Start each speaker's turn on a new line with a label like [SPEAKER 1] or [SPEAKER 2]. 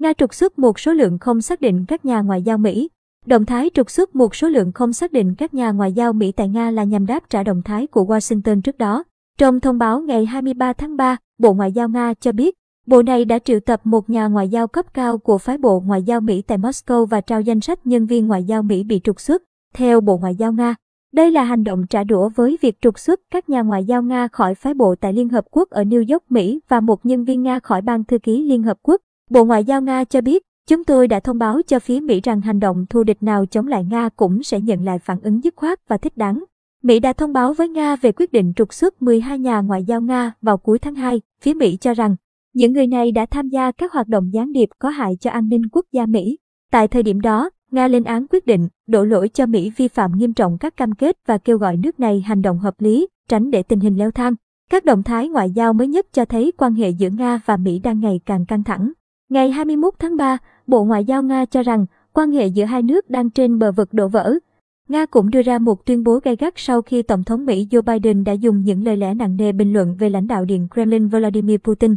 [SPEAKER 1] Nga trục xuất một số lượng không xác định các nhà ngoại giao Mỹ. Động thái trục xuất một số lượng không xác định các nhà ngoại giao Mỹ tại Nga là nhằm đáp trả động thái của Washington trước đó. Trong thông báo ngày 23 tháng 3, Bộ Ngoại giao Nga cho biết, Bộ này đã triệu tập một nhà ngoại giao cấp cao của phái Bộ Ngoại giao Mỹ tại Moscow và trao danh sách nhân viên ngoại giao Mỹ bị trục xuất. Theo Bộ Ngoại giao Nga, đây là hành động trả đũa với việc trục xuất các nhà ngoại giao Nga khỏi phái bộ tại Liên Hợp Quốc ở New York, Mỹ và một nhân viên Nga khỏi ban thư ký Liên Hợp Quốc. Bộ Ngoại giao Nga cho biết, chúng tôi đã thông báo cho phía Mỹ rằng hành động thù địch nào chống lại Nga cũng sẽ nhận lại phản ứng dứt khoát và thích đáng. Mỹ đã thông báo với Nga về quyết định trục xuất 12 nhà ngoại giao Nga vào cuối tháng 2. Phía Mỹ cho rằng, những người này đã tham gia các hoạt động gián điệp có hại cho an ninh quốc gia Mỹ. Tại thời điểm đó, Nga lên án quyết định, đổ lỗi cho Mỹ vi phạm nghiêm trọng các cam kết và kêu gọi nước này hành động hợp lý, tránh để tình hình leo thang. Các động thái ngoại giao mới nhất cho thấy quan hệ giữa Nga và Mỹ đang ngày càng căng thẳng. Ngày 21 tháng 3, Bộ Ngoại giao Nga cho rằng quan hệ giữa hai nước đang trên bờ vực đổ vỡ. Nga cũng đưa ra một tuyên bố gay gắt sau khi Tổng thống Mỹ Joe Biden đã dùng những lời lẽ nặng nề bình luận về lãnh đạo Điện Kremlin Vladimir Putin.